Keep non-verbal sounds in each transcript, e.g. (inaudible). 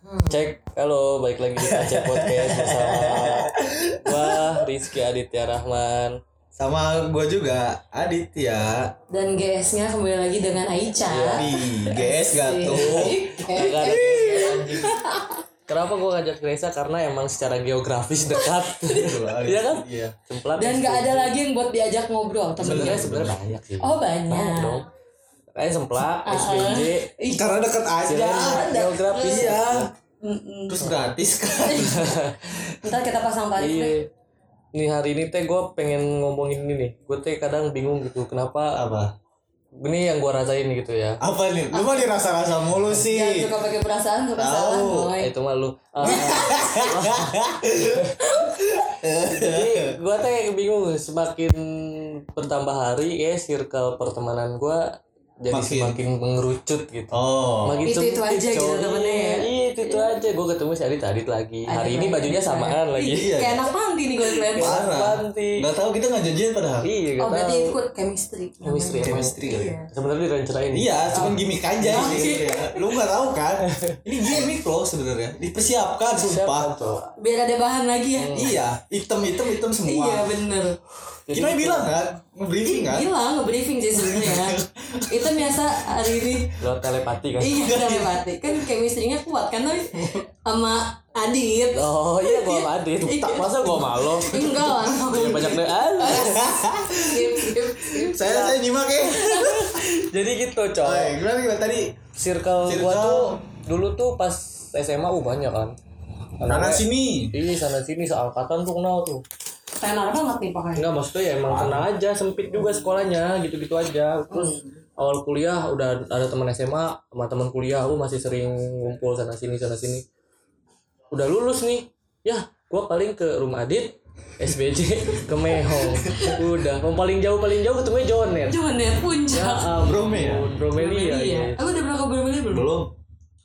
Cek, halo, balik lagi di Cek (laughs) Podcast bersama gua Rizky Aditya Rahman. Sama gue juga Aditya Dan GS-nya kembali lagi dengan Aicha. GS Gato. Kagak ada Grace, anjing. Kenapa gua ngajak Grace Karena emang secara geografis dekat. Iya kan? Iya. Dan gak ada lagi yang buat diajak ngobrol Sebenarnya temennya. sebenarnya banyak sih. Oh Banyak Kayak semplak, SPJ, Ih, Karena deket aja. Geografis. Iya. mm-mm. Terus gratis kan. (laughs) Ntar kita pasang tarif deh. Iya. Nih hari ini teh gue pengen ngomongin ini nih. Gue teh kadang bingung gitu. Kenapa Apa? ini yang gue rasain gitu ya. Apa nih? Lu mah dirasa-rasa mulu sih. suka pakai perasaan, perasaan Tahu. boy. Eh, itu mah lu. (laughs) Ah. Jadi gue teh bingung semakin bertambah hari ya circle pertemanan gue jadi Makin. semakin mengerucut gitu. Oh. Makin Itu-itu sempit, aja gitu temennya ya. Iya itu itu aja. Gue ketemu si Adit Adit lagi. Adit Hari ini bajunya samaan lagi. Iya. Kayak anak panti nih gue liat. Parah. Panti. Gak tau kita nggak janjian padahal. Iya gak Oh berarti tahu. ikut chemistry. Chemistry. Chemistry kali. Iya. Sebenarnya direncanain. Iya, cuman gimmick aja gitu ya. Lu nggak tahu kan? Ini gimmick loh sebenarnya. Dipersiapkan sumpah. Siapa tuh? Biar ada bahan lagi ya. Iya, item item item semua. Iya bener. Kita bilang kan, nge-briefing kan? Bilang nge-briefing sih sebenarnya. (laughs) Itu biasa hari ini Lewat telepati kan. Iya (laughs) telepati kan chemistry-nya kuat kan tapi sama Adit. Oh iya gua sama Adit. Tak masa gua malu. (laughs) Enggak lah. Ya banyak deh. Ah. Saya saya nyimak ya. Jadi gitu, Oh, coy. iya, gimana gimana tadi? Circle, gua Circle. tuh dulu tuh pas SMA uh banyak kan. Sana sini. Iya sana sini seangkatan tuh kenal tuh. Tenar banget nih pokoknya. Enggak maksudnya ya emang kena aja sempit juga sekolahnya gitu-gitu aja. Terus awal kuliah udah ada teman SMA sama teman kuliah, aku masih sering ngumpul sana sini sana sini. Udah lulus nih. Ya, gua paling ke rumah Adit SBJ (laughs) ke Mehong. Udah, mau paling jauh paling jauh ketemu Jonet. Cuma deh puncak. ampun, Brome ya? Bromelia. Iya. Aku udah pernah ke Bromeli belum? Belum.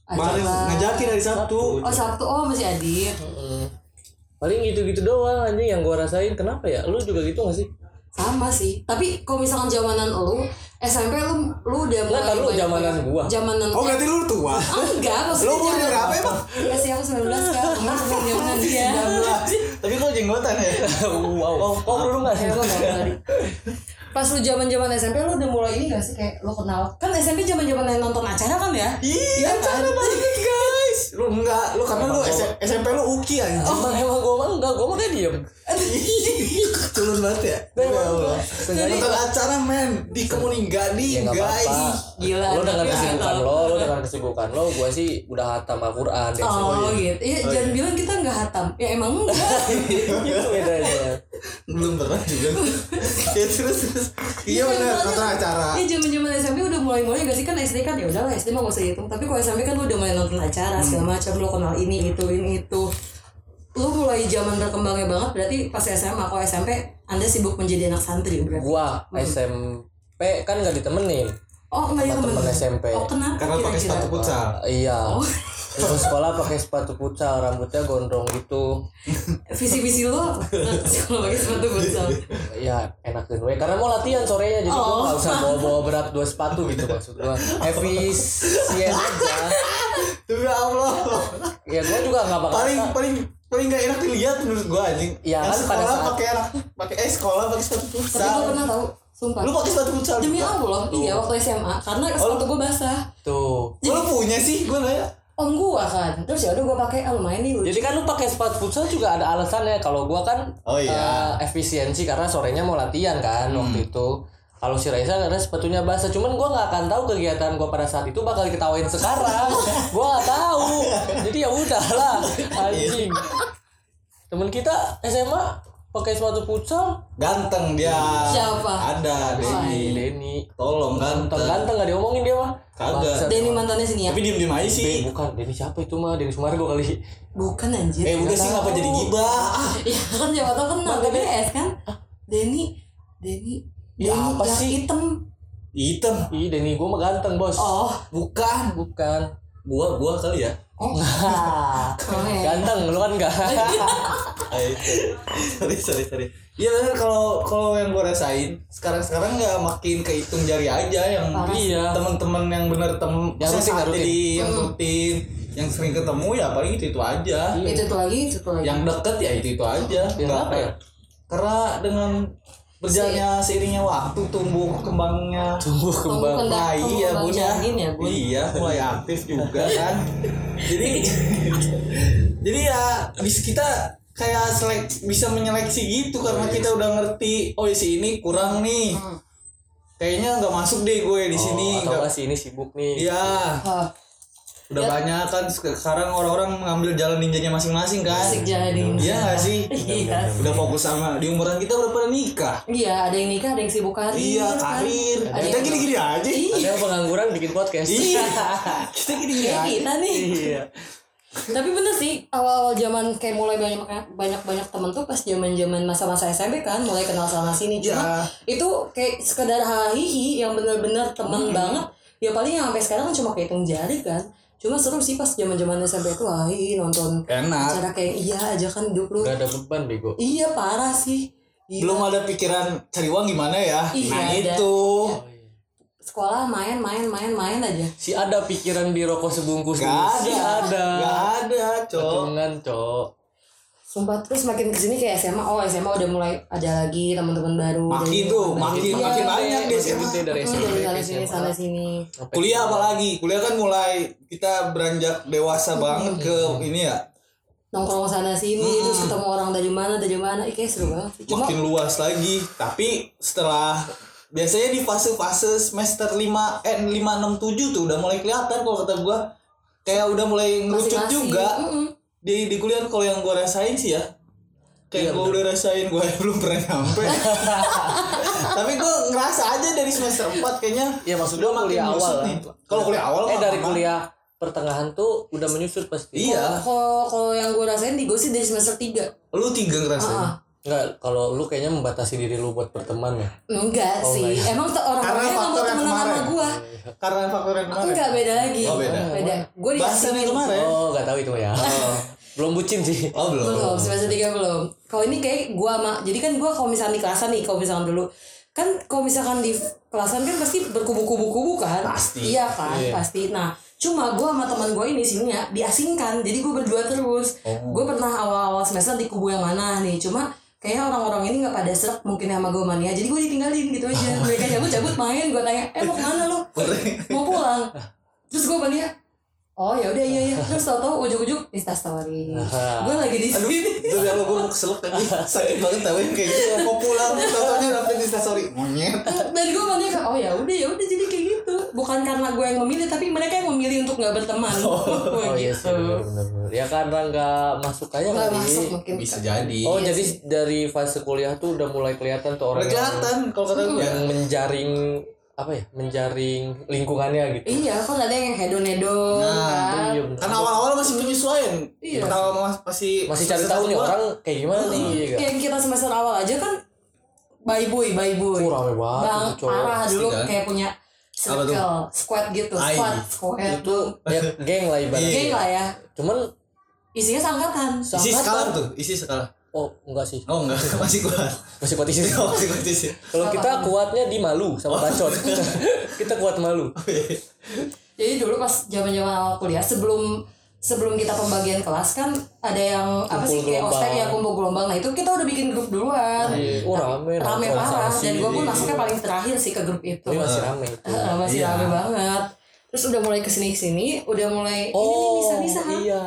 Kemarin ngajakin hari Sabtu. Oh Sabtu, oh masih Adit. Mm. Paling gitu-gitu doang anjing yang gua rasain. Kenapa ya? Lu juga gitu gak sih? Sama sih. Tapi kalau misalkan zamanan lu SMP lu lu udah Enggak, mulai tahu banyak- zamanan gua. Zamanan Oh berarti lu tua. Ah, enggak, maksudnya Lu umur zaman- berapa emang? Enggak sih, aku 19 kan. Umur (laughs) zamanan dia. Tapi kau jenggotan ya? (laughs) wow. Oh, kok dulu nggak sih? Ya, tadi. Pas lu zaman zaman SMP lu udah mulai ini gak sih kayak lu kenal kan SMP zaman zaman nonton acara kan ya? Iya kan? banget (laughs) guys. Lu enggak, lu karena lu S- SMP lu uki anjing. Emang emang gua mah enggak, gua mah kayak diem. (laughs) Culun banget ya. Emang Ya acara men di Kemuningga Ya nih nggak guys. Gila, Lo dengan tapi kesibukan lo, lo dengan kesibukan lo, gua sih udah hatam Al-Quran deh. Oh gitu. Iya, jangan bilang kita nggak hatam. Ya emang enggak. (laughs) Itu bedanya. Belum pernah juga. (laughs) ya terus terus. Iya benar nonton acara. Iya zaman zaman SMP udah mulai mulai gak sih kan SD kan ya udahlah SD mah gak usah hitung. Tapi kalau SMP kan lu udah mulai nonton acara segala macam lu kenal ini itu ini itu. Lu mulai zaman berkembangnya banget berarti pas SMA kalau SMP Anda sibuk menjadi anak santri berarti. Gua SMP kan nggak ditemenin Oh enggak ya sama temen SMP. Oh kenapa? Karena pakai sepatu futsal. Iya. Terus sekolah pakai sepatu futsal, rambutnya gondrong gitu. Visi-visi lu apa? Kalau pakai sepatu futsal. Ya enak dan we. Karena mau latihan sorenya jadi gua Oh. nggak usah bawa-bawa berat dua sepatu gitu maksud gua. Efisien aja. Demi Allah. Ya gua juga nggak bakal. Paling paling paling gak enak dilihat menurut gua anjing. Iya, Yang kan pada sekolah pakai pakai eh sekolah pakai sepatu Tapi gue futsal. pernah tahu, sumpah. Lu pakai sepatu futsal. Demi? Allah, iya waktu SMA karena sepatu gue basah. Tuh. Lu punya sih gua nanya. Om gua kan, terus ya udah gua pakai, ah lumayan nih lucu. Jadi kan lu pakai sepatu futsal juga ada alasannya. Kalau gua kan Oh, iya. eh, efisiensi karena sorenya mau latihan kan Hmm. waktu itu. Kalau si Raisa karena sepatunya basah, cuman gua nggak akan tahu kegiatan gua pada saat itu bakal diketawain sekarang. (laughs) gua nggak tahu. Jadi ya udahlah, anjing. Temen kita SMA pakai sepatu futsal, Ganteng dia. Siapa? Ada Denny. Denny. Tolong Ganteng, ganteng. ganteng gak diomongin dia mah. Kagak. Denny mantannya sini ya? Tapi diem diem aja Eh, sih. bukan Denny siapa itu mah Denny Sumargo kali. Bukan anjir. Eh udah sih ngapa jadi gibah? Ah, Ya kan siapa tau kenal BBS kan? Denny, Denny, Ya, Denny apa yang sih? hitam. hitam. Ih, Denny gua mah ganteng, Bos. Oh, Bukan. Bukan. Gua gua kali ya. oh, keren. (laughs) Ganteng, lu kan enggak. (laughs) Ah, itu. sorry sorry sorry. Iya benar kalau kalau yang gua rasain sekarang sekarang nggak makin kehitung jari aja yang. Iya. teman-teman yang bener tem Yang rutin, rutin. jadi yang rutin yang sering ketemu ya paling itu itu aja itu tuh lagi itu tuh lagi yang deket ya itu itu aja Ya, nggak apa ya? karena dengan berjalannya seiringnya waktu tumbuh kembangnya tumbuh kembang. Nah, iya bun ya. ya, Bun. Iya, mulai aktif juga kan. (laughs) jadi jadi ya bisa kita kayak selek bisa menyeleksi gitu karena kita udah ngerti oh si ini kurang nih. Hmm. Kayaknya nggak masuk deh gue di sini. oh, atau nggak- nggak sih ini sibuk nih Iya, Hah, udah Ya. banyak kan sekarang orang-orang mengambil jalan ninjanya masing-masing kan. asik jadi Iya nggak sih? (laughs) Iya. Udah fokus sama di umuran kita udah pada nikah. Iya, ada yang nikah, ada yang sibuk karir. Iya, kan. karir. Ada Kita yang- gini-gini aja. ada Iya, yang pengangguran bikin podcast Iya. (laughs) Kita gini-gini kayak aja. kita nih. iya Tapi bener sih, awal-awal zaman kayak mulai banyak banyak banyak temen tuh pas zaman-zaman masa-masa SMP kan, mulai kenal sana sini. Cuma Ya. itu kayak sekedar hahihi yang bener-bener temen banget. Ya paling yang sampai sekarang kan cuma kayak hitung jari kan. Cuma seru sih pas zaman-zaman SMP tuh hahihi nonton Enak. acara kayak iya aja kan hidup lu. nggak ada beban bego Iya parah sih. Gila. belum ada pikiran cari uang gimana ya Iya, nah ada. itu sekolah main main main main aja. si ada pikiran di rokok sebungkus Gak ada si ada. Gak ada cok. Patungan cok. Sumpah terus makin ke sini kayak SMA oh SMA udah mulai ada lagi teman-teman baru. Makin tuh makin Iya, makin banyak deh makin SMA dari Hmm, SMP dari sini SMA. sana sini. Kuliah SMA. apalagi? Kuliah kan mulai kita beranjak dewasa banget ke ini ya? Nongkrong sana sini terus ketemu orang dari mana dari mana. Ih, kayak seru banget cuma makin luas lagi. Tapi setelah biasanya di fase-fase semester 5 eh 5 6 7 tuh udah mulai kelihatan kalau kata gua. Kayak udah mulai ngerucut juga. Mm-mm. di di kuliah kalau yang gua rasain sih ya kayak gua udah rasain gua belum pernah nyampe. (laughs) Tapi gua ngerasa aja dari semester 4 kayaknya ya maksud udah gua makin kuliah awal kalau kuliah awal eh dari kuliah pertengahan tuh udah menyusut pasti. Iya. Kalau kalau yang gue rasain di gue sih dari semester 3 lu tiga ngerasain ah Enggak, kalau lu kayaknya membatasi diri lu buat berteman ya. enggak Oh, sih. enggak. emang tuh orang-orangnya Karena nggak mau faktor yang temenan sama gue karena faktor yang kemarin. Enggak beda lagi. Oh, beda. beda. Gue di yang kemarin. Oh, enggak tahu itu mah ya. (laughs) Belum bucin sih. oh belum. Belum semester 3 belum. Kalau ini kayak gue sama jadi kan gue kalau misalnya di kelasan nih kalau misalkan dulu kan kalau misalkan di kelasan kan pasti berkubu-kubu-kubu kan? Pasti. iya kan? Iya. pasti. Nah cuma gue sama teman gue ini sini ya diasingkan. Jadi gue berdua terus. Gue pernah awal-awal semester di kubu yang mana nih. Cuma kayaknya orang-orang ini nggak pada serak mungkin sama gue mania jadi gue ditinggalin gitu aja. (laughs) Mereka cabut cabut main. Gue tanya eh mau ke mana lo (laughs) mau pulang? Terus gue mania oh ya udah iya iya. Terus tau tau ujuk-ujuk insta story gue lagi di Aduh, sini. ya lo gue mau keselak tadi (laughs) sakit banget tau yang kayak gitu. Mau pulang? Contohnya dapet di story monyet. Dan gue mania kayak oh ya udah ya udah jadi kayak gitu bukan karena gue yang memilih tapi mereka yang memilih untuk nggak berteman Oh (laughs) iya sih, benar-benar. Ya karena nggak masuk aja nggak kali. masuk mungkin bisa jadi Oh, Iya jadi dari fase kuliah tuh udah mulai kelihatan tuh orang kelihatan kalau kata gue yang menjaring apa ya? Menjaring lingkungannya gitu. iya kan ada yang hedon hedon Nah, kan Iya, bener. kan awal-awal masih penyesuaian Iya. pertama mas- masih Masih cari tahu nih orang kayak gimana nih. iya kan? kayak kita semester awal aja kan bye boy bye boy Oh, rame banget bang itu parah dulu Pasti kan? kayak punya circle squad gitu. Squad squad. Itu ya geng lah ibaratnya. geng lah ya. Cuman isinya sangkatan isi skala tuh? Isi skala oh enggak sih. oh enggak. (laughs) Masih kuat. Masih kuat isi. (laughs) oh, masih kuat isi. Kalau kita kuatnya di malu sama bacot. (laughs) kita kuat malu. jadi dulu pas zaman zaman awal kuliah sebelum sebelum kita pembagian kelas kan ada yang apa sih Kumpul kayak ospek ya kumpul gelombang. Nah itu kita udah bikin grup duluan. Iya, oh, rame, rame parah. dan gue pun sini. masuknya paling terakhir sih ke grup itu. Ini masih rame itu. Heeh, masih Iya. rame banget. Terus udah mulai ke sini ke sini udah mulai ini nih Oh, bisa bisa iya.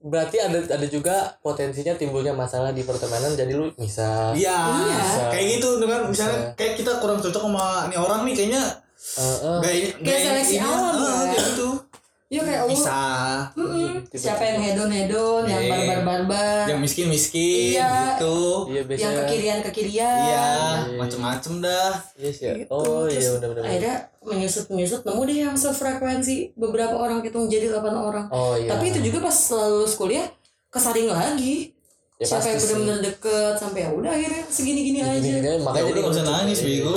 Berarti ada ada juga potensinya timbulnya masalah di pertemanan. Jadi lu bisa. Iya. Iya. kayak gitu dengan misalnya kayak kita kurang cocok sama ini orang nih kayaknya Eh, eh, gaya Kayak seleksi alam, kan? kayak gitu ya kayak lu bisa Mm-mm. siapa yang hedon hedon yang Iya. barbar barbar yang miskin miskin Iya. gitu Iya yang biasanya. kekirian kekirian iya macem-macem dah Yes, ya. Gitu. Oh iya Terus benar benar. akhirnya menyusut menyusut nemu deh yang sefrekuensi beberapa orang hitung jadi 8 orang Oh iya. tapi itu juga pas lulus kuliah kesaring lagi Ya, siapa pasti yang benar-benar deket sampai ya udah akhirnya segini gini aja Gini-gini aja, ya makanya udah jadi gak usah nangis bego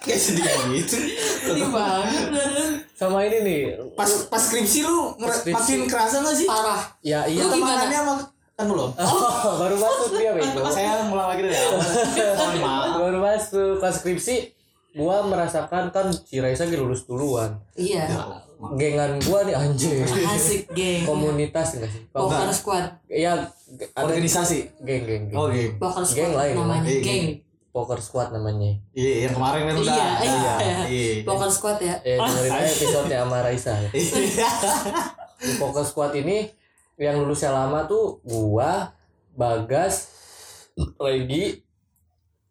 kayak sedih gitu. Sedih banget beneran. Sama ini nih. pas pas skripsi lu skripsi. makin kerasa gak sih? Parah. Ya iya. Lu gimana? temanannya sama kan belum Oh, (laughs) baru masuk dia bego. (laughs) saya ngulang lagi dari awal mohon maaf baru masuk. Pas skripsi gua merasakan kan si Raisa lulus duluan. Iya. Gengan gua nih anjir asik geng. Komunitas enggak sih? Poker squad. Ya ada organisasi? Geng geng geng. Oh iya Poker squad Geng lain, namanya Iya, geng poker squad namanya. Iya yang kemarin kan udah iya. iya. Iya. (laughs) Poker squad ya? Eh dengerin aja episode sama Raisa. (laughs) Ya. di poker squad ini yang lulusnya lama tuh gua Bagas Regi.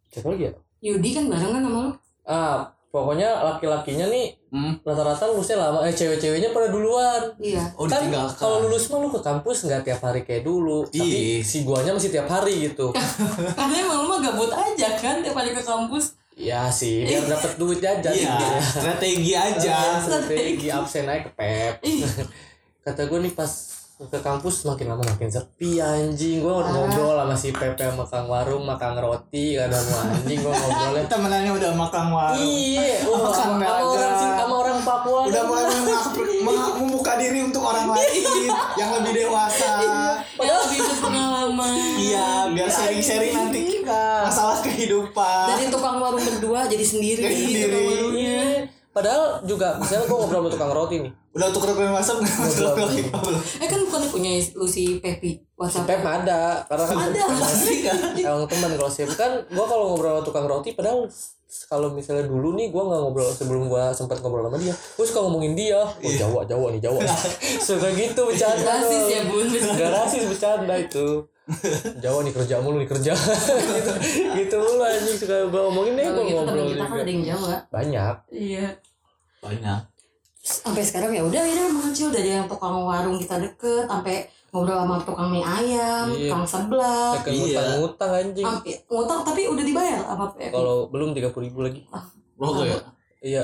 Siapa lagi ya? Yudi kan barengan sama lu? Ah pokoknya laki-lakinya nih Hmm. rata-rata lulusnya lama. Eh cewek-ceweknya pada duluan. Iya. Oh kan kalau lulus mah lu ke kampus nggak tiap hari kayak dulu. Tapi Iya. si guanya masih tiap hari gitu. (laughs) Karena emang lu mah gabut aja kan tiap hari ke kampus. Ya sih biar dapet duit jajan iya gitu ya. strategi aja. Strategi absen aja ke pep. (laughs) Kata gue nih pas ke kampus makin lama makin sepi anjing. Gue ngobrol sama si Pepe sama Kang Warung sama Kang Roti kadang anjing gue ngobrolnya. (laughs) Temenannya udah makan warung. Iya (laughs) Makan oh, sama, sama orang sama orang Papua udah mulai mengap- meng- (laughs) membuka diri untuk orang lain yang lebih dewasa. Ya lebih berpengalaman iya biar sharing-sharing nanti masalah kehidupan. Dari tukang warung berdua jadi sendiri Jadi sendiri. Tukang Iya. padahal juga misalnya gue ngobrol sama tukang roti nih. Udah WhatsApp nggak masalah lagi. eh kan bukan punya lu si Pepi si WhatsApp Pep ada karena kan ada pasti kan emang teman kalau sih kan gue kalau ngobrol sama tukang roti padahal kalau misalnya dulu nih gue nggak ngobrol sebelum gue sempat ngobrol sama dia. Gue suka ngomongin dia. Oh Jawa Jawa nih Jawa. (laughs) Suka gitu bercanda. Rasis ya bun. Gak rasis bercanda itu. Jawa nih kerja mulu nih kerja. (laughs) Gitu, gitu mulu anjing. Suka gue ngomongin deh gue gitu ngobrol kita kan ada yang Jawa. Banyak. Iya banyak sampai sekarang ya udah ya emang kecil dari yang tukang warung kita deket sampai ngobrol sama tukang mie ayam Iya. tukang seblak. Kayak Iya. ngutang-ngutang anjing. Sampai ngutang tapi udah dibayar apa kalau belum tiga puluh ribu lagi. Rokok ya? Iya.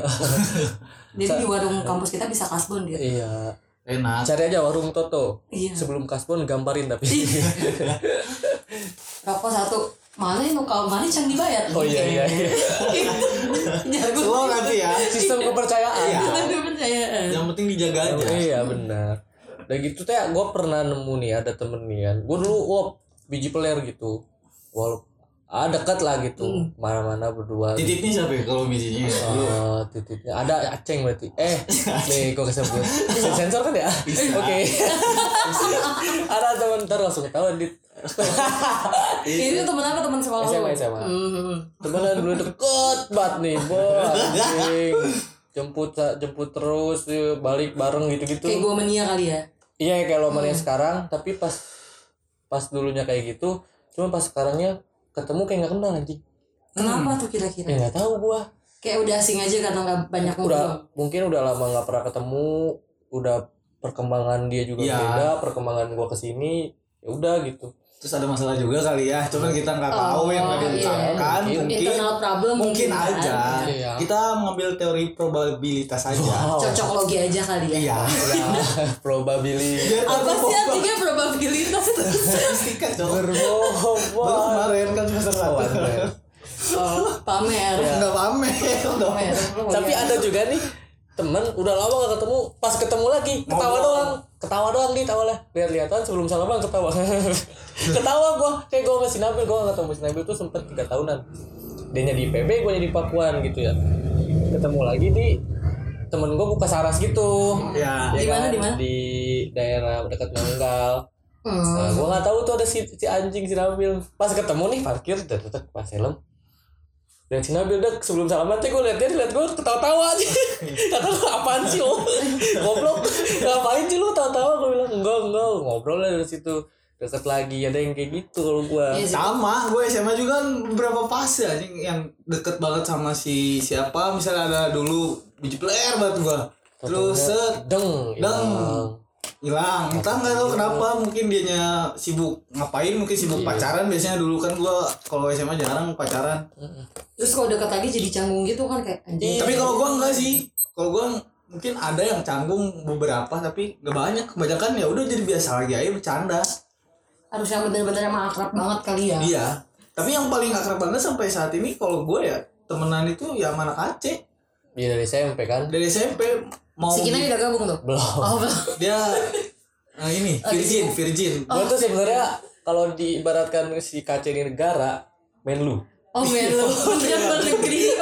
(laughs) Jadi di warung kampus kita bisa kasbon dia iya. Enak. Cari aja warung Toto. Iya. Sebelum kasbon gambarin tapi. (laughs) Rokok satu mana yang kalau mana yang dibayar oh iya iya, iya. jago slow nanti ya? Sistem kepercayaan. Iya. tapi percayaan yang penting dijaga aja. Iya benar. Dan gitu teh gue pernah nemu nih ada temen nih kan. Gue dulu wah biji peler gitu. Walau ah dekat lah gitu. Mana-mana berdua titipnya siapa ya kalau bijinya Eh, titiknya ada aceng berarti. Eh (laughs) nih gue kesebut. Sensor kan ya? (laughs) Oke. (laughs) Ada teman ntar langsung ketahuan dit. Ini temen apa? Teman sekolah SMA, lu? SMA. Hmm. temenan dulu deket banget nih boh anjing jemput jemput terus yuk, balik bareng gitu-gitu. Kayak gue menia kali ya? Iya kayak lo Hmm. sekarang. Tapi pas pas dulunya kayak gitu cuma pas sekarangnya ketemu kayak nggak kenal anjing. Kenapa tuh ya kira-kira nggak tahu gua. Kayak udah asing aja karena nggak banyak ngobrol. udah mungkin udah lama nggak pernah ketemu udah perkembangan dia juga Iya. beda perkembangan gua ke sini ya udah gitu terus ada masalah juga kali ya cuman kita nggak tahu Oh, yang nggak iya. diucapkan. Mungkin. internal problem mungkin kan. aja. Iya. kita mengambil teori probabilitas aja. Wow. cocok logi aja kali ya. Iya. (laughs) Ya probability biar apa sih artinya probabilitas? Statistika baru berbobot kemarin kan semester satu. Oh, pamer. Nggak pamer. Pamer. Tapi ada juga nih temen udah lama gak ketemu pas ketemu lagi ketawa Ngobrol. doang ketawa doang nih tawa lah lihat-lihatan sebelum salaman ketawa (laughs) ketawa gua kayak gua masih Nabil gua gak ketemu masih Nabil tuh sempet tiga tahunan dia di PB gua di Pakuan gitu ya ketemu lagi di temen gua buka saras gitu ya Ya Di mana, kan? di mana? di daerah dekat Manggal Hmm. Nah, gua nggak tahu tuh ada si, si anjing si Nabil. Pas ketemu nih parkir udah tetep pas helm. Dan si Nabil dek sebelum salaman teh gue liat dia liat gue ketawa-tawa aja. (laughs) Kata lu apaan sih lo? Goblok. Ngapain sih lu tawa-tawa? Gue bilang enggak enggak ngobrol lah dari situ. Deket lagi ada yang kayak gitu kalau gua. Iya sama gue SMA juga kan beberapa fase aja yang deket banget sama si siapa misalnya ada dulu biji player banget gue terus set deng Deng. Hilang. entah nggak tahu kenapa mungkin dianya sibuk ngapain mungkin sibuk Iya. pacaran. Biasanya dulu kan gue kalau SMA jarang pacaran. Terus kalau deket lagi jadi canggung gitu kan kayak anjing. Tapi kalau gue enggak sih. Kalau gue mungkin ada yang canggung beberapa tapi nggak banyak. Kebanyakan ya udah jadi biasa lagi aja bercanda. Harus yang bener-bener emang akrab banget kali ya. Iya. Tapi yang paling akrab banget sampai saat ini kalau gue ya temenan itu ya mana Aceh. Dia dari SMP kan? dari SMP mau si Kina udah gabung tuh Belum. oh belum (laughs) dia eh, ini virgin virgin Gue tuh sebenarnya kalau diibaratkan si KC ini negara, Menlu. Oh men lu (laughs) luar negeri.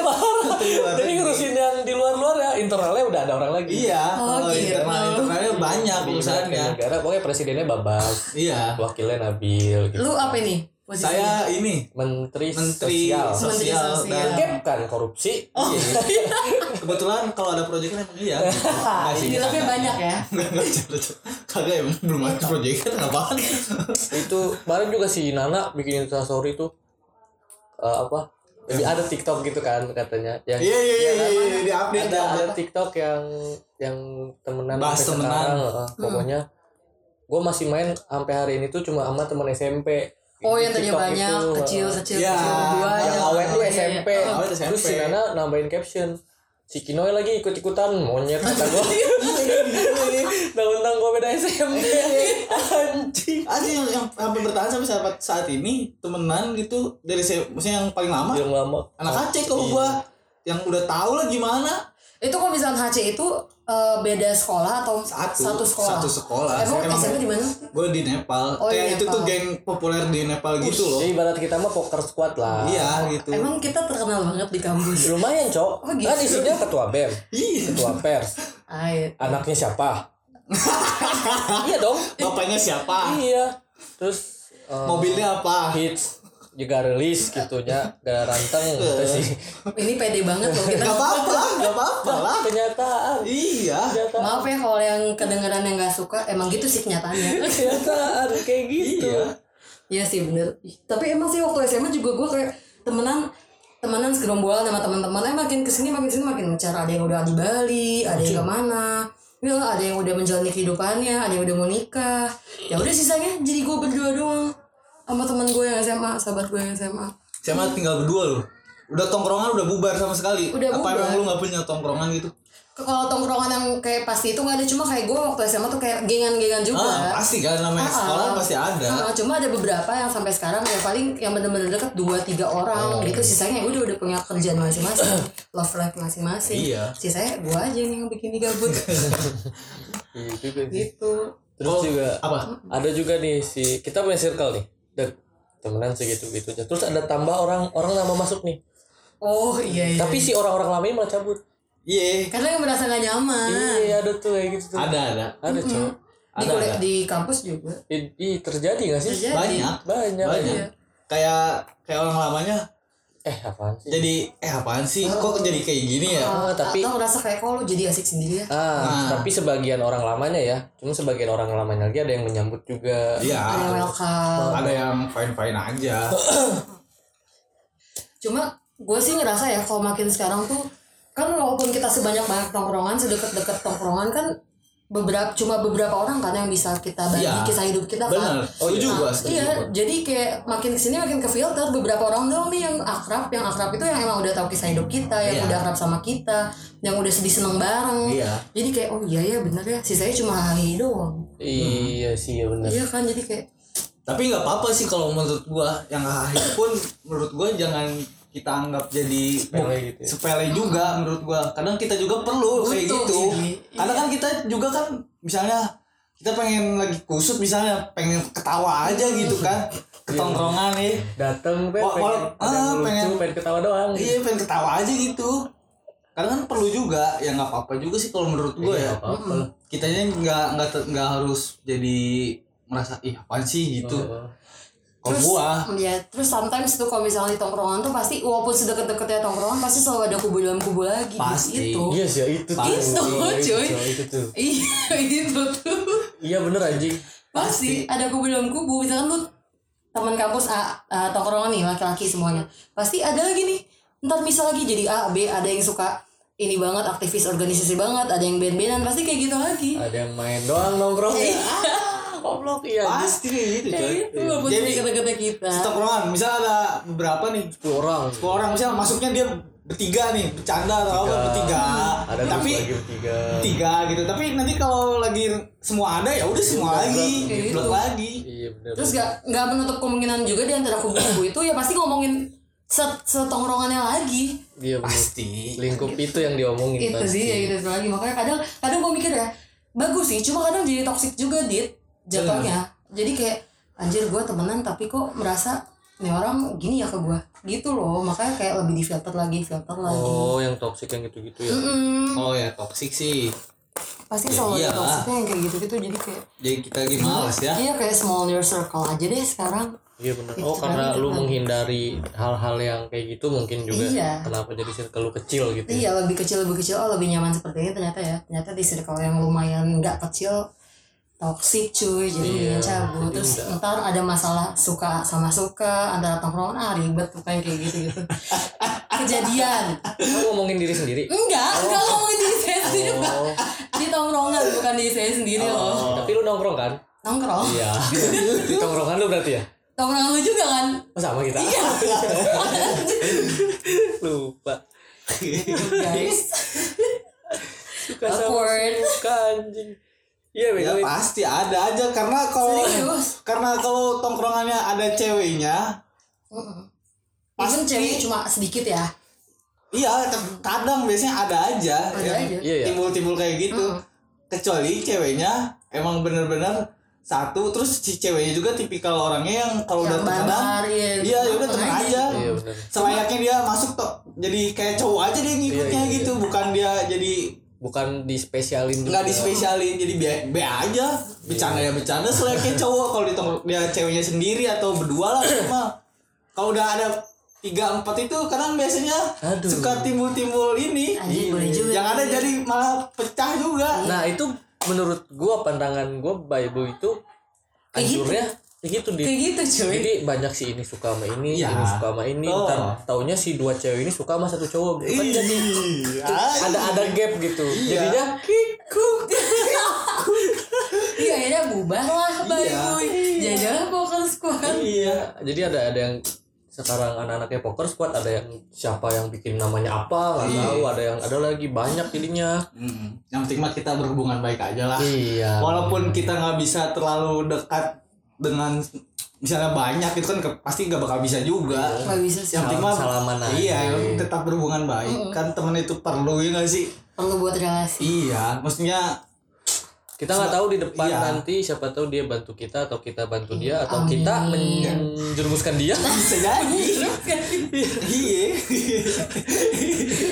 Jadi ngurusin yang di luar-luar ya internalnya udah ada orang lagi. Iya, Oh, kalau gitu. internal internalnya banyak urusannya. negara pokoknya presidennya Babas, Iya. wakilnya Nabil gitu. Lu apa nih? Posisinya? Saya ini Menteri, Menteri Sosial. Menteri Sosial Sosial. dan Gap kan korupsi. Oh, iya. (laughs) Kebetulan kalau ada proyeknya emang (laughs) iya. Enggak sih. Dilapnya banyak ya. Kagak emang belum ada proyek kan apaan? itu kemarin juga si Nana bikin instastory tuh eh, apa jadi ada TikTok gitu kan katanya yang Iya iya iya kan? iya di update ada ada TikTok yang yang temenan Bahas temenan. sekarang, eh, pokoknya gue masih main sampai hari ini tuh cuma sama temen SMP Oh Di yang tadinya banyak itu, kecil eh, kecil Iya, kecil berdua yang ya. awet tuh Iya, iya. SMP Oh. Awet terus si. Nana nambahin caption si Kinoy lagi ikut-ikutan monyet kata gue Daun-daun gue beda SMP anjing. Asli yang, yang sampai bertahan sampai saat saat ini temenan gitu dari saya maksudnya yang paling lama? Yang lama. Anak Aceh kalau gua. Yang udah tahu lah gimana. Itu kalau misalnya HC itu eh, beda sekolah atau Satu. sekolah? Satu sekolah. Emang SMP di mana? gue di Nepal Oh, kayak di itu tuh Nepal. geng populer di Nepal gitu loh Ya ibarat kita mah poker squad lah. iya gitu Emang kita terkenal banget di kampus. Lumayan, Cok. Oh, gitu. Kan isinya ketua BEM, iya ketua pers. Ay, Anaknya siapa? (laughs) iya dong. bapaknya siapa Iya. Terus eh, mobilnya apa hits juga rilis gitu nya gara ranteng gitu sih. ini pede banget loh kita. Gak apa-apa, gak apa-apa lah. Kenyataan. Iya. Kenyataan. Maaf ya kalau yang kedengeran yang nggak suka, emang gitu sih kenyataannya. (laughs) Kenyataan kayak gitu. Iya. Iya sih bener. Tapi emang sih waktu SMA juga gue kayak temenan temenan segerombolan sama teman-teman. Eh makin ke sini makin ke sini makin mencar. Ada yang udah di Bali, ada yang ke mana. Ya, ada yang udah menjalani kehidupannya, ada yang udah mau nikah. Ya udah sisanya jadi gue berdua doang sama teman gue yang SMA, sahabat gue yang SMA. Sama tinggal berdua loh. Udah tongkrongan udah bubar sama sekali. Udah Apa bubar. emang lu gak punya tongkrongan gitu? Kalau tongkrongan yang kayak pasti itu nggak ada cuma kayak gue waktu SMA tuh kayak gengan-gengan juga. Ah, pasti kan namanya Ah, sekolah ah. pasti ada. Ah, cuma ada beberapa yang sampai sekarang yang paling yang bener-bener deket dua tiga orang gitu sisanya ya udah udah punya kerjaan masing-masing (coughs) love life masing-masing Iya. sisanya gua aja nih yang bikin dia gabut (laughs) Iya gitu Terus Oh, juga apa? ada juga nih si kita punya circle nih. Dek temenan segitu gitu aja. Terus ada tambah orang orang nama masuk nih. oh iya iya Tapi si orang-orang lama ini malah cabut. Iya. karena yang merasa gak nyaman Iya ada tuh kayak gitu tuh. Ada ada. Ada cowok. di, Ada, ada. di kampus juga Ih, ih, terjadi gak sih? Terjadi. Banyak. Banyak. Banyak. Iya. Kayak kayak orang lamanya Eh apaan sih? jadi eh apaan sih? Kok jadi kayak gini ya? Ah, tapi- atau ngerasa kayak kok lu jadi asik sendiri ya Ah, Nah. tapi sebagian orang lamanya ya. Cuma sebagian orang lamanya lagi ada yang menyambut juga. Iya. ada yang welcome Ada yang fine fine aja. (coughs) cuma gue sih ngerasa ya kalau makin sekarang tuh kan walaupun kita sebanyak banyak tongkrongan sedekat-dekat tongkrongan kan beberapa cuma beberapa orang kan yang bisa kita bagi Iya. kisah hidup kita kan Bener. Oh iya. juga. Nah, iya, jadi kayak makin ke sini makin ke filter beberapa orang doang nih yang akrab, yang akrab itu yang emang udah tahu kisah hidup kita, yang Iya. udah akrab sama kita, yang udah sedih seneng bareng. Iya. Jadi kayak oh iya ya bener ya, sisanya cuma hari doang. Iya sih ya benar. Iya kan, jadi kayak Tapi nggak apa-apa sih kalau menurut gua yang akhir pun menurut gua jangan kita anggap jadi Sepele gitu ya. sepele juga menurut gua. Kadang kita juga perlu kayak Butuh gitu. sih. Kadang kan kita juga kan misalnya kita pengen lagi kusut misalnya pengen ketawa aja gitu kan (laughs) ketongkrongan nih pe, Wah, pengen, ada yang ah, lucu, pengen- pengen ketawa doang. iya pengen ketawa aja gitu kadang kan perlu juga ya nggak apa-apa juga sih kalau menurut gua Iya, ya apa-apa lah. kitanya nggak nggak nggak harus jadi merasa ih apaan sih gitu Heeh. Terus gua ya terus sometimes tuh kalau misalnya di tongkrongan tuh pasti walaupun sedekat-dekatnya tongkrongan pasti selalu ada kubu dalam kubu lagi Pasti. gitu. Iya sih ya, itu tuh. Pasti. Itu, Iya, cuy. itu, itu tuh. Iya (laughs) itu tuh. Iya bener anjing. pasti ada kubu dalam kubu misalkan lu teman kampus A, A, tongkrongan nih laki-laki semuanya pasti ada lagi nih ntar misal lagi jadi A B ada yang suka ini banget aktivis organisasi banget ada yang band-bandan pasti kayak gitu lagi Ada yang main doang nongkrong. Iya. Goblok iya. anjing. pasti gitu coy gitu walaupun Jadi- jadi kata-kata kita tongkrongan misal ada beberapa nih 10 orang. 10 orang misal masuknya dia bertiga nih bercanda atau apa Tiga. bertiga Ada tapi lagi bertiga. tiga gitu tapi nanti kalau lagi semua ada ya udah semua lagi gitu. blok lagi Iya bener. terus gak nggak menutup kemungkinan juga di antara kubu-kubu itu ya pasti ngomongin set setongkrongannya lagi Iya pasti Lingkup itu yang diomongin itu pasti. sih ya gitu lagi makanya kadang kadang gue mikir ya bagus sih cuma kadang jadi toxic juga dit jatuhnya. Jadi kayak anjir gue temenan tapi kok merasa ini orang gini ya ke gue gitu loh. Makanya kayak lebih di filter lagi filter lagi. Oh yang toxic yang gitu-gitu ya? Mm-mm. oh ya toxic sih. Pasti Ya selalu ada iyalah. toksiknya yang kayak gitu gitu jadi kayak jadi kita lagi malas ya. Iya kayak small your circle aja deh sekarang. Iya benar oh karena tadi lu kan. menghindari hal-hal yang kayak gitu mungkin juga. Iya. kenapa jadi circle lu kecil gitu ya? Iya lebih kecil lebih kecil. Oh lebih nyaman seperti ini ternyata ya. Ternyata di circle yang lumayan nggak kecil toxic cuy jadi Iya, mendingan cabut. Terus enggak. ntar ada masalah suka sama suka antara tongkrongan ah ribet tuh kayak kayak gitu gitu. (laughs) Kejadian. Lu ngomongin diri sendiri? Enggak enggak ngomongin diri saya sendiri Pak. oh, di tongkrongan bukan diri saya sendiri loh. Tapi lu nongkrong kan? Nongkrong. Iya. (laughs) Di tongkrongan lu berarti ya? Tongkrongan lu juga kan? Oh, sama kita. Iya. (laughs) Lupa. Guys. Suka sama suka anjing iya ya pasti ada aja. Karena kalau Serius? karena kalau tongkrongannya ada ceweknya Even cewek cuma sedikit ya? Iya kadang biasanya ada aja ada yang aja. Iya ya timbul-timbul kayak gitu. Kecuali ceweknya emang bener-bener satu terus si ceweknya juga tipikal orangnya yang kalau udah temenan iya iya ya udah temen aja. iya benar selayaknya dia masuk tuh jadi kayak cowok aja dia ngikutnya Iya, iya, gitu bukan dia jadi bukan dispesialin juga. nggak dispesialin jadi be, be aja bercanda ya bercanda selayaknya cowok kalau ditong dia ceweknya sendiri atau berdua lah cuma kalau udah ada tiga empat itu kadang biasanya Aduh. suka timbul-timbul ini boleh juga. yang ada jadi malah pecah juga nah itu menurut gua pandangan gua Bible itu gitu. anjurnya kayak gitu di kayak gitu cuy jadi banyak si ini suka sama ini, Iya. ini suka sama ini, Oh. ntar taunya si dua cewek ini suka sama satu cowok. Bukan jadi ada ada gap gitu. Iya. Jadinya iya akhirnya bubar lah bye Iya. boy jadilah poker squad iya. Jadi ada ada yang sekarang anak-anaknya poker squad ada yang siapa yang bikin namanya apa nggak Iya. tahu ada yang ada lagi banyak jadinya Mm, yang penting mah kita berhubungan baik aja lah iya walaupun kita nggak bisa terlalu dekat dengan misalnya banyak itu kan ke- pasti nggak bakal bisa juga. Nggak bisa sih. Yang penting mah salaman aja. iya penting tetap berhubungan baik. Kan temen itu perlu ya nggak sih? Perlu buat relasi. Iya maksudnya kita nggak tahu di depan Iya. nanti siapa tahu dia bantu kita atau kita bantu dia atau Amin. kita menjerumuskan dia. (laughs) Bisa jadi. Iya.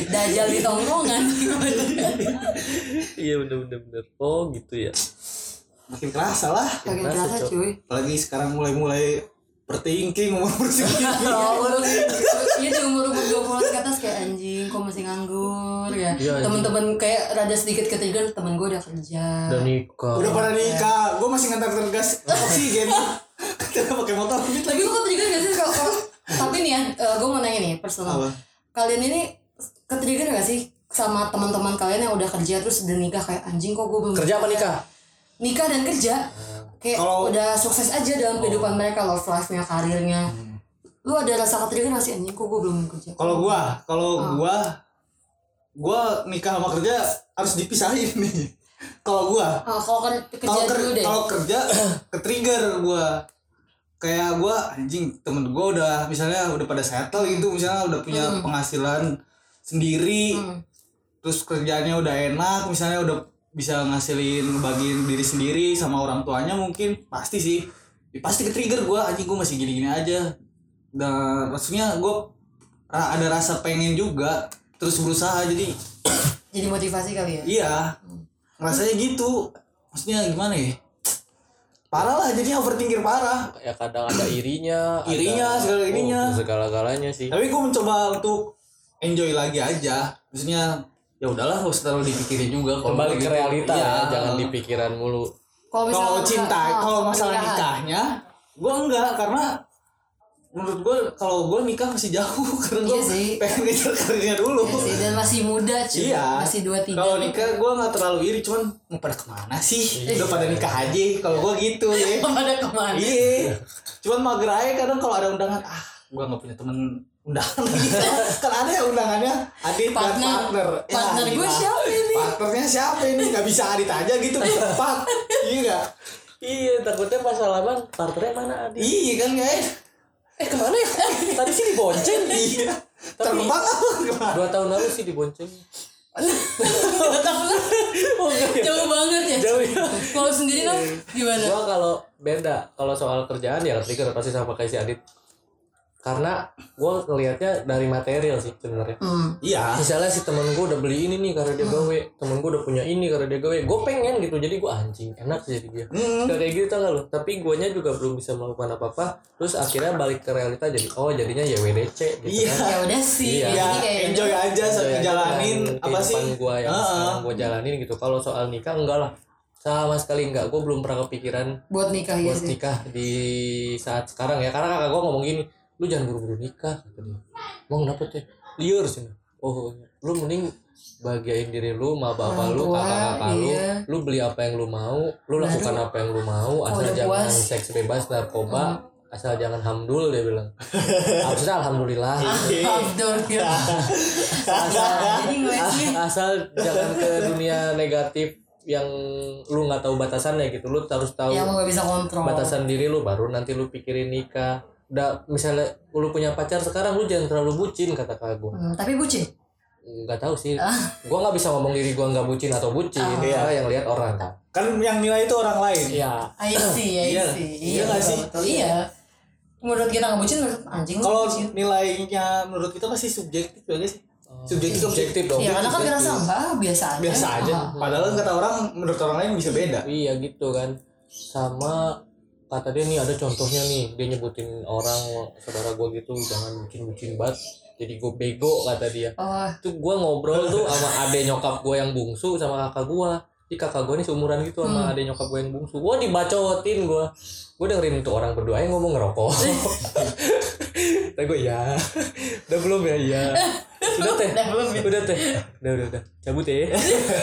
Dajal di tongkrongan. Iya bener bener bener oh gitu ya makin kerasa lah. Makin Kerasa, kerasa cuy. apalagi sekarang mulai-mulai pertingking umur pertingking (laughs) Iya di umur umur dua puluh ke atas kayak anjing, kok masih nganggur? Ya. Iya, anjing. Temen-temen kayak rada sedikit ketrigger temen gue udah kerja. udah nikah. Udah pada nikah. Gue masih ngantar tergas oksigen. (laughs) Kita pakai motor. Tapi lu ketrigger gak sih? Kalau tapi nih ya, gue mau nanya nih personal. Apa? Kalian ini ketrigger gak sih sama teman-teman kalian yang udah kerja terus udah nikah? Kayak anjing kok gue belum kerja apa nikah nikah dan kerja kayak Kalau- udah sukses aja dalam kehidupan mereka love life-nya karirnya. Lu ada rasa ketrigger gak sih anjing? Kok gue belum kerja? Kalau gua kalau gua gua nikah sama kerja harus dipisahin (laughs) nih. Kalau gua Ah, kalau kan kerja kalau ker- dulu deh. kalau kerja (clears throat) ke trigger gua. Kayak gua anjing temen gua udah misalnya udah pada settle gitu misalnya udah punya penghasilan sendiri Hmm. terus kerjanya udah enak misalnya udah bisa ngasilin bagiin diri sendiri sama orang tuanya mungkin pasti sih. Ya, pasti ke trigger gua anjing gua masih gini-gini aja. Dan maksudnya gua ra- ada rasa pengen juga terus berusaha jadi (clears throat) jadi motivasi kali ya? Iya. Rasanya gitu. Maksudnya gimana ya? Parah lah jadi overthinker parah. Ya kadang ada irinya (clears throat) Irinya, ada- segala irinya. oh, segala galanya sih. Tapi gue mencoba untuk enjoy lagi aja. Maksudnya ya udahlah usah terlalu dipikirin juga kalau kembali kayak ke gitu. realita Iya. ya jangan di pikiran mulu kalau cinta kalau masalah pernikahan. nikahnya gue enggak karena menurut gue kalau gue nikah masih jauh (laughs) karena gue Iya sih. pengen ngejar karirnya dulu Iya sih, dan masih muda cuy Iya. masih dua tiga Kalau nikah gue nggak terlalu iri, cuman mau pada ke mana sih? Udah pada nikah aja. Kalau gue gitu ya. (laughs) pada ke mana Iya. Cuman mager aja kadang kalau ada undangan, ah gue nggak punya temen undangan (laughs) kan ada ya undangannya. Adit dan Partner. partner. Ya, Partner gue siapa ini? partnernya siapa ini? Nggak bisa Adit aja gitu. Cepat iya nggak? Iya takutnya pas salaman partnernya mana Adi iya kan guys. Eh ke mana ya? (laughs) Tadi sih dibonceng. Iya. Terbang apa? Gimana dua tahun lalu sih dibonceng. (laughs) Oh, jauh banget ya? Jauh. Ya kalau sendiri kan gimana? Gua kalau beda. Kalau soal kerjaan ya trigger pasti sama kayak si Adit karena gue ngelihatnya dari material sih sebenarnya. Hmm. iya. Misalnya si temen gue udah beli ini nih karena dia gawe temen gue udah punya ini karena dia gawe gue pengen gitu. Jadi gue anjing enak sih jadi dia. Hmm. Gak kayak gitu tau gak lo tapi guanya juga belum bisa melakukan apa-apa. Terus akhirnya balik ke realita jadi oh jadinya YWDC gitu Iya. kan. Ya udah sih Iya. jadi ya kayak enjoy aja Enjoy aja jalanin. apa sih? gua yang Heeh. sekarang gue jalanin gitu. Kalau soal nikah enggak lah. Sama sekali enggak. Gue belum pernah kepikiran buat nikah ya buat sih nikah di saat sekarang ya. Karena kakak gue ngomong gini lu jangan buru-buru nikah kata dia. Mau kenapa teh liar sih. Oh lu mending bahagiain diri lu sama bapak lu kakak-kakak lu. iya. lu beli apa yang lu mau lu Baru- lakukan apa yang lu mau asal jangan puas. seks bebas narkoba asal jangan hamdul dia bilang. Harusnya alhamdulillah. (laughs) Ya jadi gue sih asal jangan ke dunia negatif yang lu nggak tahu batasannya gitu. Lu harus tahu yang gak bisa kontrol. batasan diri lu baru nanti lu pikirin nikah udah misalnya lu punya pacar sekarang lu jangan terlalu bucin kata kakak gue Hmm, tapi bucin? Nggak tahu sih. Gua nggak bisa ngomong diri gua nggak bucin atau bucin. Ah. karena yang lihat orang kan kan yang nilai itu orang lain. Iya. I see, I Iya. see. Iya nggak betul, sih? Iya. Menurut kita nggak bucin, menurut anjing kalau nilainya menurut kita pasti subjektif ya guys subjektif subjektif. dong. Iya, karena kan ngerasa enggak, biasa aja. biasa aja. Ah. padahal kata orang menurut orang lain bisa beda. Iya gitu kan. Sama kata dia nih ada contohnya nih dia nyebutin orang saudara gua gitu jangan bucin bucin banget jadi gue bego kata dia. Oh, tuh gua ngobrol tuh sama ade nyokap gua yang bungsu sama kakak gua. Di kakak gua ini seumuran gitu sama Hmm. ade nyokap gua yang bungsu. Gua dibacotin gua. Gua dengerin tuh orang berdua yang ngomong ngerokok (laughs) tapi gua ya (laughs) udah belum ya? Iya. Udah teh. Udah belum ya? udah teh. Udah udah udah. Cabut ya.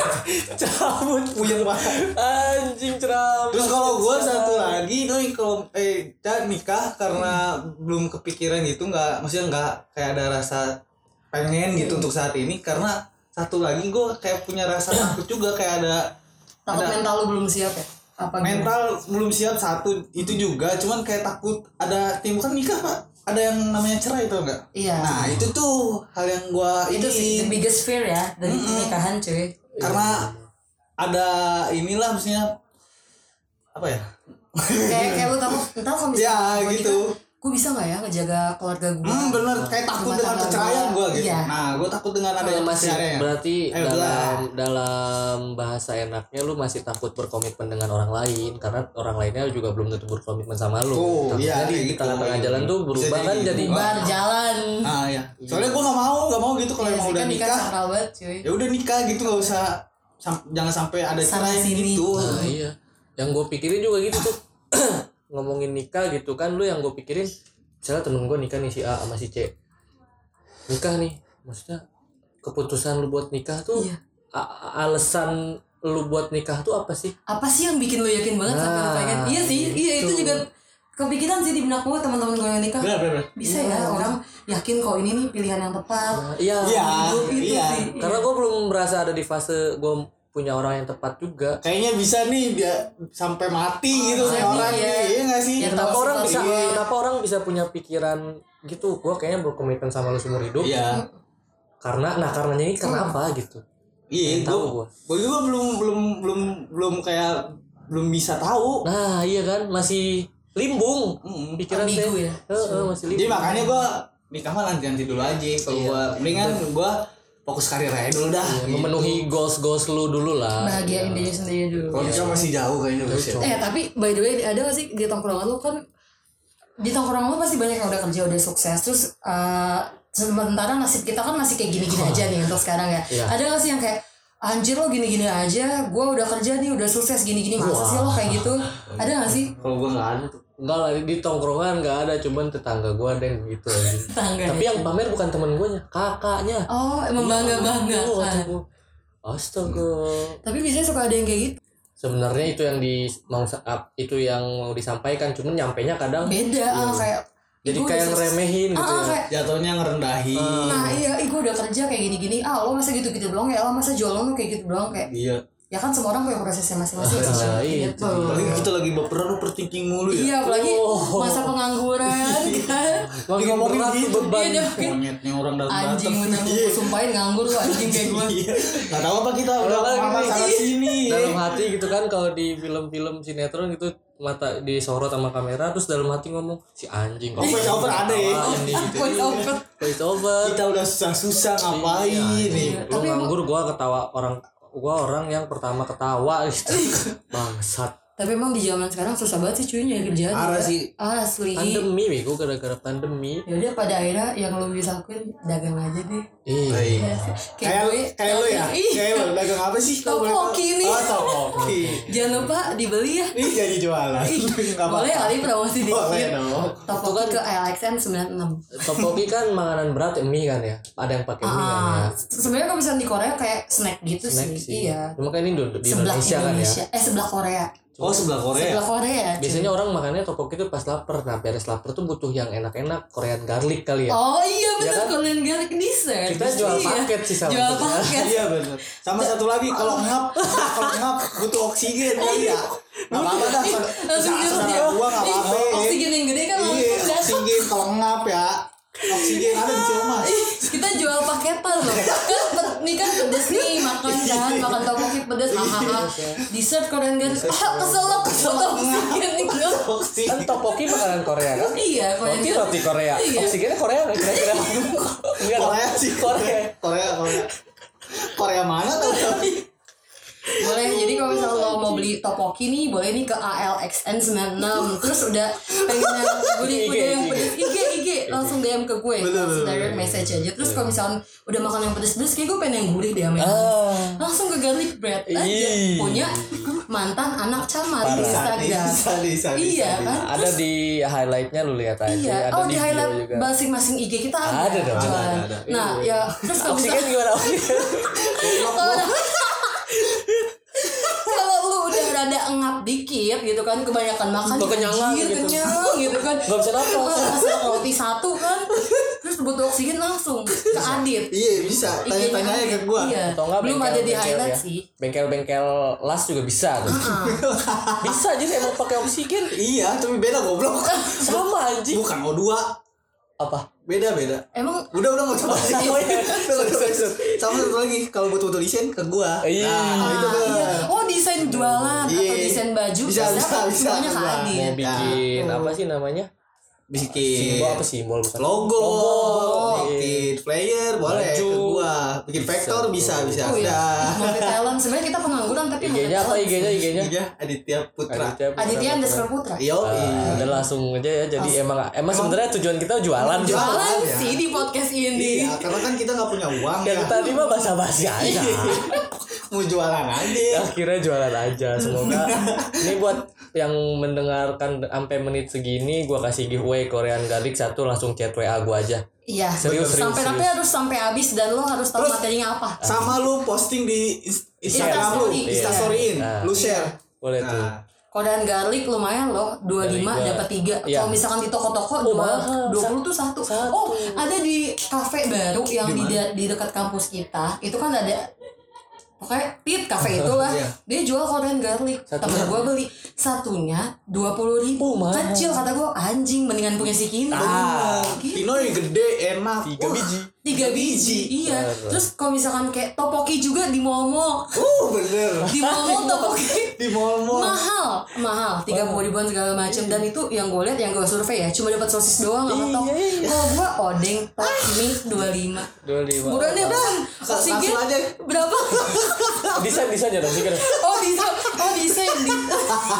(laughs) Cabut. Puyeng banget. Anjing ceramah. Terus kalau gue satu lagi nih kalau eh nikah karena belum kepikiran gitu nggak maksudnya nggak kayak ada rasa pengen gitu untuk saat ini karena satu lagi gue kayak punya rasa takut juga kayak ada takut Ada- mental lu belum siap ya? Apa gimana? mental belum siap satu itu juga cuman kayak takut ada timbul kan nikah pak ada yang namanya cerai itu enggak Iya. nah itu tuh hal yang gua itu sih the biggest fear ya dari pernikahan cuy. karena ada inilah maksudnya apa ya? Kayak kayak lu entar kalau (laughs) misalnya ya gitu. nikah, gue bisa nggak ya ngejaga keluarga gue? hmm bener kayak takut dengan perceraian gua. gua gitu Iya. nah gua takut dengan ada yang masih berarti Eh, dalam dalam bahasa enaknya lu masih takut berkomitmen dengan orang lain karena orang lainnya juga belum tentu berkomitmen sama lu. Oh, Takutnya iya, di, kayak di gitu. tengah-tengah jalan tuh berubah kan jadi jadi gitu. Bar jalan. ah ya soalnya gua nggak mau nggak mau gitu kalau Iya emang sih, udah kan nikah nikah ya udah nikah gitu nggak usah sam- jangan sampai ada cerai sini. gitu Nah, iya. Yang gue pikirin juga gitu tuh. (clears throat) Ngomongin nikah gitu kan lu yang gue pikirin misalnya temen gue nikah nih si A sama si C. Nikah nih. Maksudnya keputusan lu buat nikah tuh Iya. alasan lu buat nikah tuh apa sih? Apa sih yang bikin lu yakin banget sampai lu Nah, pengen? Iya sih, iya itu gitu. juga kepikiran sih di benak gue teman-teman gue yang nikah. benar benar Bisa ya orang yakin kok ini nih pilihan yang tepat. Nah, iya. Iya, iya. sih. Karena gue belum merasa ada di fase gue punya orang yang tepat juga. kayaknya bisa nih dia sampai mati gitu Oh, kayak iya, orang iya. nih iya nggak sih Ya, Kenapa orang bisa dia. kenapa orang bisa punya pikiran gitu? Gue kayaknya berkomitmen sama lu seumur hidup. iya Karena nah karenanya ini kenapa gitu? iya Tahu gua gua. gua juga belum belum belum belum kayak belum bisa tahu Nah iya kan masih limbung Mm-mm. pikiran Ambigu ya. Heeh, masih limbung. jadi makanya gua nikah mah nanti nanti dulu aja kalau Iya. gua mendingan gua fokus karir aja dulu dah Ya, gitu. memenuhi goals goals lu dulu lah. Bahagiain diri sendiri dulu. kalau nikah masih jauh kayaknya ya. Cok. Eh tapi by the way ada gak sih di tongkrongan lu kan di tongkrongan lu pasti banyak yang udah kerja udah sukses terus eh, sementara nasib kita kan masih kayak gini-gini aja nih untuk sekarang ya. Iya. Ada gak sih yang kayak anjir lo gini-gini aja, gue udah kerja nih udah sukses gini-gini masa sih lo kayak gitu? Ada gak sih? kalau gua nggak ada tuh Enggak lah di tongkrongan nggak ada cuman tetangga gua ada yang gitu. (laughs) Tangga. Tapi yang pamer bukan temen gue nya, kakaknya. oh emang bangga bangga. Oh, kata gua, Astaga. Tapi biasanya suka ada yang kayak gitu. Sebenarnya itu yang di mau itu yang mau disampaikan, cuman nyampainya kadang Beda ah, kayak jadi "Ih, gua kayak udah sukses." ngeremehin gitu Ah, ah, ya. kayak jatuhnya ngerendahin Nah iya, ih gue udah kerja kayak gini-gini Ah lo masa gitu-gitu doang ya Lo masa jualan lo kayak gitu doang Kayak iya Ya kan semua orang punya prosesnya masing-masing Ah, sih. iya, Gitu. apalagi kita lagi baperan overthinking mulu ya Iya apalagi Oh. masa pengangguran (laughs) kan Makin ngomongin berat tuh gitu. beban. Iya monyetnya orang dalam Anjing bener Iya. Sumpahin nganggur lu anjing kayak gue Iya. Nggak tahu apa kita udah gini. sana sini. dalam hati gitu kan kalau di film-film sinetron gitu mata disorot sama kamera terus dalam hati ngomong si anjing Oh, voice over ada ya? Nih, gitu. Voice over. voice over kita udah susah-susah ngapain nih lu nganggur gua ketawa orang gua orang yang pertama ketawa gitu. (laughs) Bangsat Tapi emang di zaman sekarang susah banget sih cuy nyari kerjaan. Parah sih. Asli. pandemi bego gara-gara pandemi Ya udah pada akhirnya yang lo bisa lakuin dagang aja deh. iya kayak kayak lu ya Ih. kayak lu dagang apa sih boleh? Topoki nih. oh topoki (laughs) Jangan lupa dibeli ya. ini jadi jualan Boleh kali promosi boleh dikit. dong Topoki ke LXN 96. topoki kan makanan berat ya, mie kan ya ada yang pakai mie kan ya Ah, sebenarnya kalau misalnya di Korea kayak snack gitu snack sih. sih Iya. cuma kan ini di, di Sebelah Indonesia, Indonesia, kan ya Eh sebelah Korea. Oh sebelah Korea Sebelah Korea. cuy. biasanya orang makannya topoki itu pas lapar nah beres lapar tuh butuh yang enak-enak Korean garlic kali ya Oh iya Ya betul kan? Korean garlic dessert. kita jual Iya. paket sih sama Jual kita. paket. iya benar sama satu lagi kalau ngap kalau ngap butuh oksigen kali ya nggak apa-apa dah saudara gua nggak apa-apa Oksigen yang gede kan iya langsung oksigen kalau ngap ya oksigen ada di Ciamas. Ih, kita jual paketan loh. Kan nih kan pedes nih makan kan makan topoki pedes hahaha dessert Korean garlic ah keselak keselak oksigen nih kan topoki makanan Korea kan? Iya Korean roti roti Korea. Iya. oksigennya Korea nggak kira-kira? Enggak. Korea sih. Korea. Korea Korea. Korea mana tuh boleh jadi kalau misalnya lo mau beli topoki nih boleh nih ke ALXN 96 terus udah pengen (laughs) yang gurih IG, udah yang pedes. IG langsung DM ke gue. Bener, langsung direct message aja. Terus kalau misalnya udah makan yang pedes-pedes kayak gue pengen yang gurih deh sama ah. Langsung ke garlic bread aja. Punya mantan anak camar di. Instagram. Sadi, sadi, iya kan? Ada di highlightnya lu lihat aja. Iya, ada oh di highlight masing-masing IG kita ada, Ada. Ada, ada, ada. Nah, ya terus kalau misalnya gimana (laughs) oksigen kalau kalau lu udah rada engap dikit gitu kan kebanyakan makan Kekenyangan gitu. kenyang gitu kan. (laughs) Nggak bisa nafas. Roti satu kan terus butuh oksigen langsung ke Adit. Iya bisa, tanya-tanya aja ke gua. Iya. atau enggak belum ada di highlight ya. sih. Bengkel-bengkel las juga bisa tuh. (laughs) bisa aja emang pakai oksigen. Iya, tapi beda goblok. Sama anjing. Bukan O2 apa Beda, beda emang Udah, udah nggak coba iya. (laughs) Sama satu lagi, kalau butuh-butuh desain ke gua Iya. Nah, itu Ah, iya. oh desain jualan atau Iya. desain baju Bisa, bisa, bisa, semuanya ke bisa. Adit mau bikin Nah. apa sih namanya Bikin simbol apa simbol bukan Logo, Logo. bikin player, boleh Baju. ke gua Bikin Bisa, vektor bisa, bisa Oh iya, multi talent. Sebenarnya kita pengangguran tapi IG-nya apa. IG-nya IG-nya Iya, Aditya Putra Aditya Putra Aditya underscore Putra. Yo, Ah, udah langsung aja ya jadi emang emang sebenarnya tujuan kita jualan Jualan. Ya. sih di podcast ini. Iya, karena kan kita nggak punya uang ya tadi mah basa-basi (laughs) aja Mau jualan aja akhirnya jualan aja semoga (laughs) ini buat yang mendengarkan sampai menit segini gua kasih giveaway Korean Garlic satu langsung chat WA gua aja Iya. Serius, serius, Sampai tapi serius. harus sampai habis dan lo harus tahu Terus- materinya apa. Sama lu posting di Ins- Instagram lu, Instastory. Instastoryin, Nah. lu share boleh tuh Nah, Korean garlic lumayan loh, 25 Dari gua- dapat 3. Iya. Kalau misalkan di toko-toko Oh, dua mahal. 20 tuh satu. Satu. Oh, ada di kafe baru yang Di di dekat kampus kita. Itu kan ada Pokoknya tit kafe itulah. Iya. Dia jual Korean garlic. Temen gue beli. Satunya 20 ribu. Oh. Kecil kata gue Anjing mendingan punya si Kino. Ah, Gitu. Pino yang gede, enak. Tiga biji. Tiga biji. Iya. Bener. Terus kalau misalkan kayak Topoki juga di mall-mall. Uh, bener. Di mall-mall (laughs) Topoki. Di mall-mall. Mahal mahal tiga puluh ribuan segala macam. Dan itu yang gue lihat yang gue survei ya cuma dapat sosis doang sama tok Iya, iya. kalau gue odeng tok mie dua lima. Dua lima. Buruannya bang. Oksigen aja. berapa? (laughs) Desain desain ya dong sih oh bisa oh bisa di.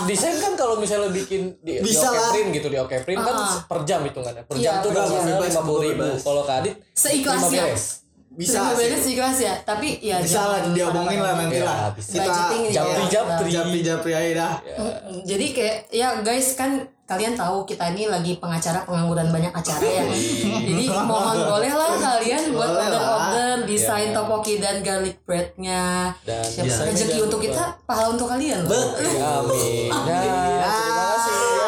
Desain kan kalau misalnya bikin di, Bisa di Print gitu di Oke Print kan Ah. per jam hitungannya. Per Iya, jam tuh udah lima puluh ribu. kalau ke Adit bisa beres sih. kelas ya tapi ya bisa lah diomongin lah nanti lah iya, kita japri japri japri japri aja. dah jadi kayak ya guys kan kalian tahu kita ini lagi pengacara pengangguran banyak acara ya. jadi mohon boleh lah kalian buat order order desain topoki dan garlic breadnya dan rezeki untuk kita pahala untuk kalian amin terima kasih